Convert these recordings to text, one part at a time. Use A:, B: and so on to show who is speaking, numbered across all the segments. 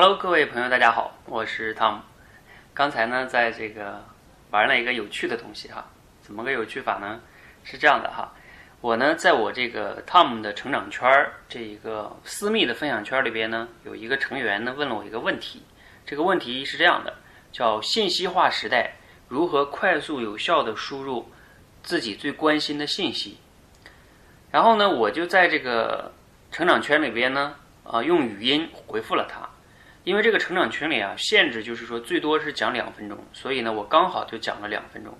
A: Hello，各位朋友，大家好，我是 Tom。刚才呢，在这个玩了一个有趣的东西哈，怎么个有趣法呢？是这样的哈，我呢，在我这个 Tom 的成长圈这一个私密的分享圈里边呢，有一个成员呢问了我一个问题，这个问题是这样的，叫信息化时代如何快速有效的输入自己最关心的信息。然后呢，我就在这个成长圈里边呢，啊，用语音回复了他。因为这个成长群里啊，限制就是说最多是讲两分钟，所以呢，我刚好就讲了两分钟。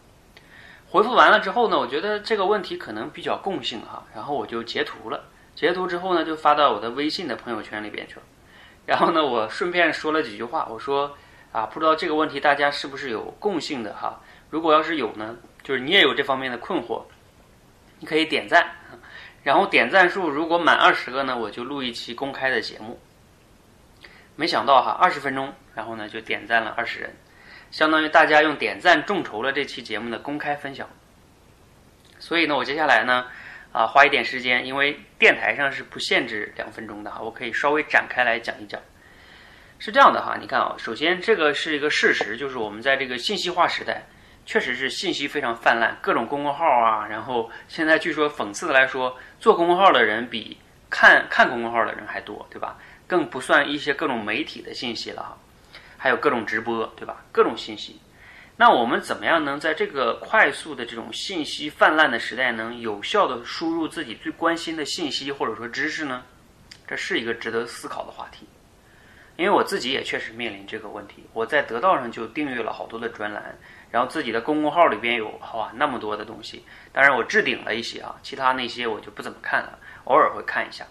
A: 回复完了之后呢，我觉得这个问题可能比较共性哈，然后我就截图了。截图之后呢，就发到我的微信的朋友圈里边去了。然后呢，我顺便说了几句话，我说啊，不知道这个问题大家是不是有共性的哈？如果要是有呢，就是你也有这方面的困惑，你可以点赞，然后点赞数如果满二十个呢，我就录一期公开的节目。没想到哈，二十分钟，然后呢就点赞了二十人，相当于大家用点赞众筹了这期节目的公开分享。所以呢，我接下来呢，啊，花一点时间，因为电台上是不限制两分钟的哈，我可以稍微展开来讲一讲。是这样的哈，你看啊，首先这个是一个事实，就是我们在这个信息化时代，确实是信息非常泛滥，各种公众号啊，然后现在据说讽刺的来说，做公众号的人比看看公众号的人还多，对吧？更不算一些各种媒体的信息了哈，还有各种直播，对吧？各种信息。那我们怎么样能在这个快速的这种信息泛滥的时代，能有效的输入自己最关心的信息或者说知识呢？这是一个值得思考的话题。因为我自己也确实面临这个问题。我在得到上就订阅了好多的专栏，然后自己的公众号里边有哇那么多的东西。当然我置顶了一些啊，其他那些我就不怎么看了，偶尔会看一下。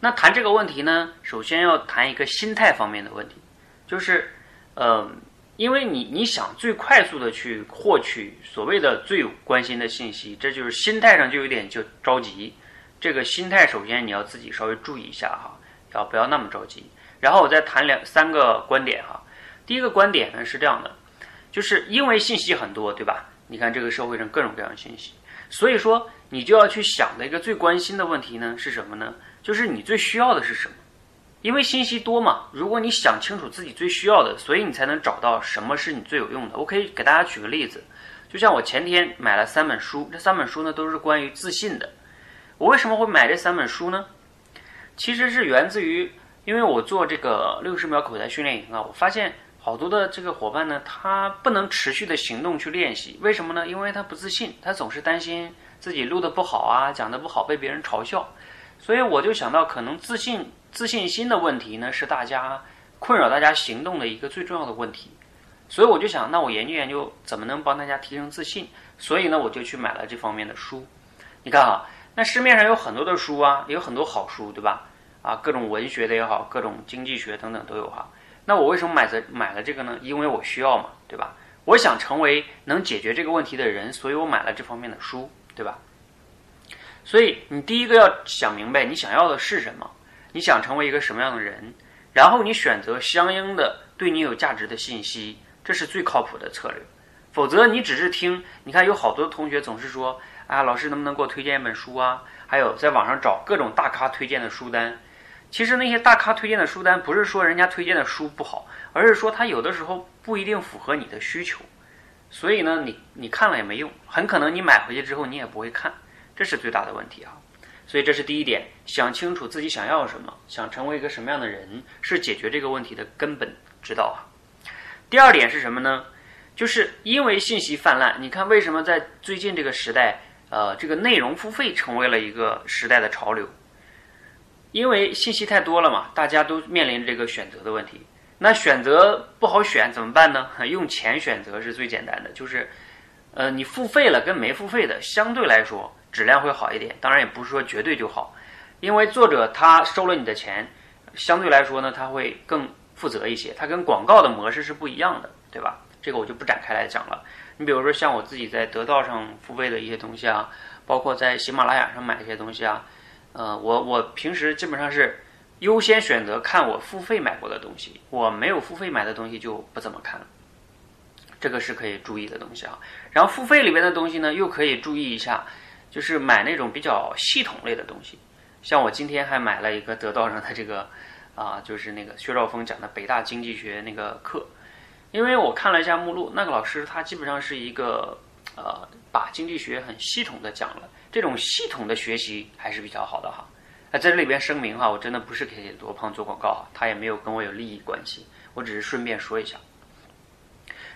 A: 那谈这个问题呢，首先要谈一个心态方面的问题，就是，呃，因为你你想最快速的去获取所谓的最关心的信息，这就是心态上就有点就着急。这个心态首先你要自己稍微注意一下哈，要不要那么着急？然后我再谈两三个观点哈。第一个观点呢是这样的，就是因为信息很多，对吧？你看这个社会上各种各样的信息，所以说你就要去想的一个最关心的问题呢是什么呢？就是你最需要的是什么？因为信息多嘛。如果你想清楚自己最需要的，所以你才能找到什么是你最有用的。我可以给大家举个例子，就像我前天买了三本书，这三本书呢都是关于自信的。我为什么会买这三本书呢？其实是源自于，因为我做这个六十秒口才训练营啊，我发现好多的这个伙伴呢，他不能持续的行动去练习，为什么呢？因为他不自信，他总是担心自己录的不好啊，讲的不好被别人嘲笑。所以我就想到，可能自信、自信心的问题呢，是大家困扰大家行动的一个最重要的问题。所以我就想，那我研究研究怎么能帮大家提升自信。所以呢，我就去买了这方面的书。你看啊，那市面上有很多的书啊，也有很多好书，对吧？啊，各种文学的也好，各种经济学等等都有哈。那我为什么买这买了这个呢？因为我需要嘛，对吧？我想成为能解决这个问题的人，所以我买了这方面的书，对吧？所以你第一个要想明白你想要的是什么，你想成为一个什么样的人，然后你选择相应的对你有价值的信息，这是最靠谱的策略。否则你只是听，你看有好多同学总是说，啊，老师能不能给我推荐一本书啊？还有在网上找各种大咖推荐的书单，其实那些大咖推荐的书单不是说人家推荐的书不好，而是说他有的时候不一定符合你的需求，所以呢，你你看了也没用，很可能你买回去之后你也不会看。这是最大的问题啊，所以这是第一点，想清楚自己想要什么，想成为一个什么样的人，是解决这个问题的根本之道啊。第二点是什么呢？就是因为信息泛滥，你看为什么在最近这个时代，呃，这个内容付费成为了一个时代的潮流？因为信息太多了嘛，大家都面临这个选择的问题。那选择不好选怎么办呢？用钱选择是最简单的，就是，呃，你付费了跟没付费的相对来说。质量会好一点，当然也不是说绝对就好，因为作者他收了你的钱，相对来说呢，他会更负责一些，他跟广告的模式是不一样的，对吧？这个我就不展开来讲了。你比如说像我自己在得到上付费的一些东西啊，包括在喜马拉雅上买一些东西啊，呃，我我平时基本上是优先选择看我付费买过的东西，我没有付费买的东西就不怎么看了，这个是可以注意的东西啊。然后付费里面的东西呢，又可以注意一下。就是买那种比较系统类的东西，像我今天还买了一个得到上的这个，啊，就是那个薛兆丰讲的北大经济学那个课，因为我看了一下目录，那个老师他基本上是一个呃把经济学很系统的讲了，这种系统的学习还是比较好的哈。那在这里边声明哈，我真的不是给罗胖做广告哈，他也没有跟我有利益关系，我只是顺便说一下。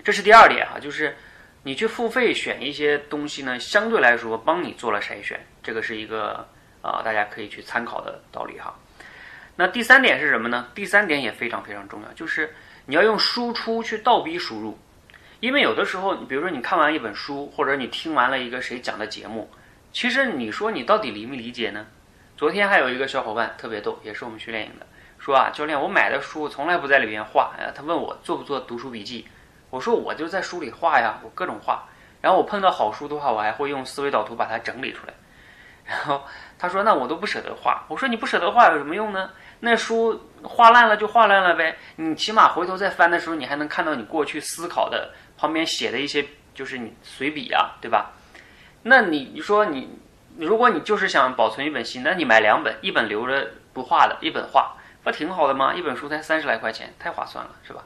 A: 这是第二点哈，就是你去付费选一些东西呢，相对来说帮你做了筛选，这个是一个啊大家可以去参考的道理哈。那第三点是什么呢？第三点也非常非常重要，就是你要用输出去倒逼输入，因为有的时候，比如说你看完一本书，或者你听完了一个谁讲的节目，其实你说你到底理没理解呢？昨天还有一个小伙伴特别逗，也是我们训练营的，说啊，教练，我买的书从来不在里面画，他问我做不做读书笔记，我说我就在书里画呀，我各种画，然后我碰到好书的话，我还会用思维导图把它整理出来，然后他说那我都不舍得画，我说你不舍得画有什么用呢？那书画烂了就画烂了呗，你起码回头再翻的时候，你还能看到你过去思考的旁边写的一些，就是你随笔啊，对吧？那你你说你，如果你就是想保存一本新，那你买两本，一本留着不画的，一本画，不挺好的吗？一本书才三十来块钱，太划算了，是吧？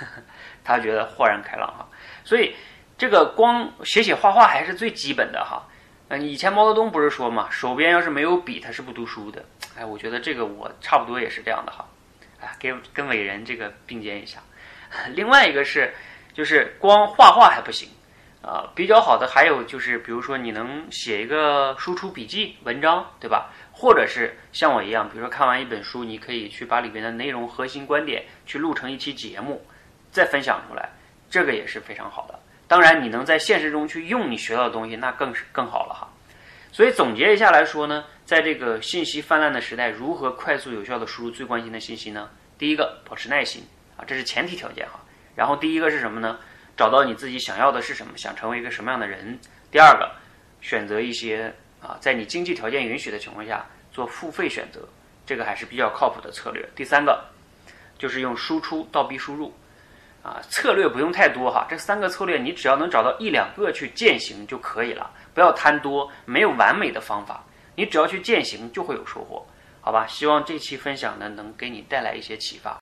A: 他觉得豁然开朗哈，所以这个光写写画画还是最基本的哈。嗯，以前毛泽东不是说嘛，手边要是没有笔，他是不读书的。哎，我觉得这个我差不多也是这样的哈。哎，跟跟伟人这个并肩一下。另外一个是，就是光画画还不行啊，比较好的还有就是，比如说你能写一个输出笔记文章，对吧？或者是像我一样，比如说看完一本书，你可以去把里边的内容核心观点去录成一期节目，再分享出来，这个也是非常好的。当然，你能在现实中去用你学到的东西，那更是更好了哈。所以总结一下来说呢，在这个信息泛滥的时代，如何快速有效的输入最关心的信息呢？第一个，保持耐心啊，这是前提条件哈。然后第一个是什么呢？找到你自己想要的是什么，想成为一个什么样的人。第二个，选择一些啊，在你经济条件允许的情况下做付费选择，这个还是比较靠谱的策略。第三个，就是用输出倒逼输入。啊，策略不用太多哈，这三个策略你只要能找到一两个去践行就可以了，不要贪多，没有完美的方法，你只要去践行就会有收获，好吧？希望这期分享呢能给你带来一些启发。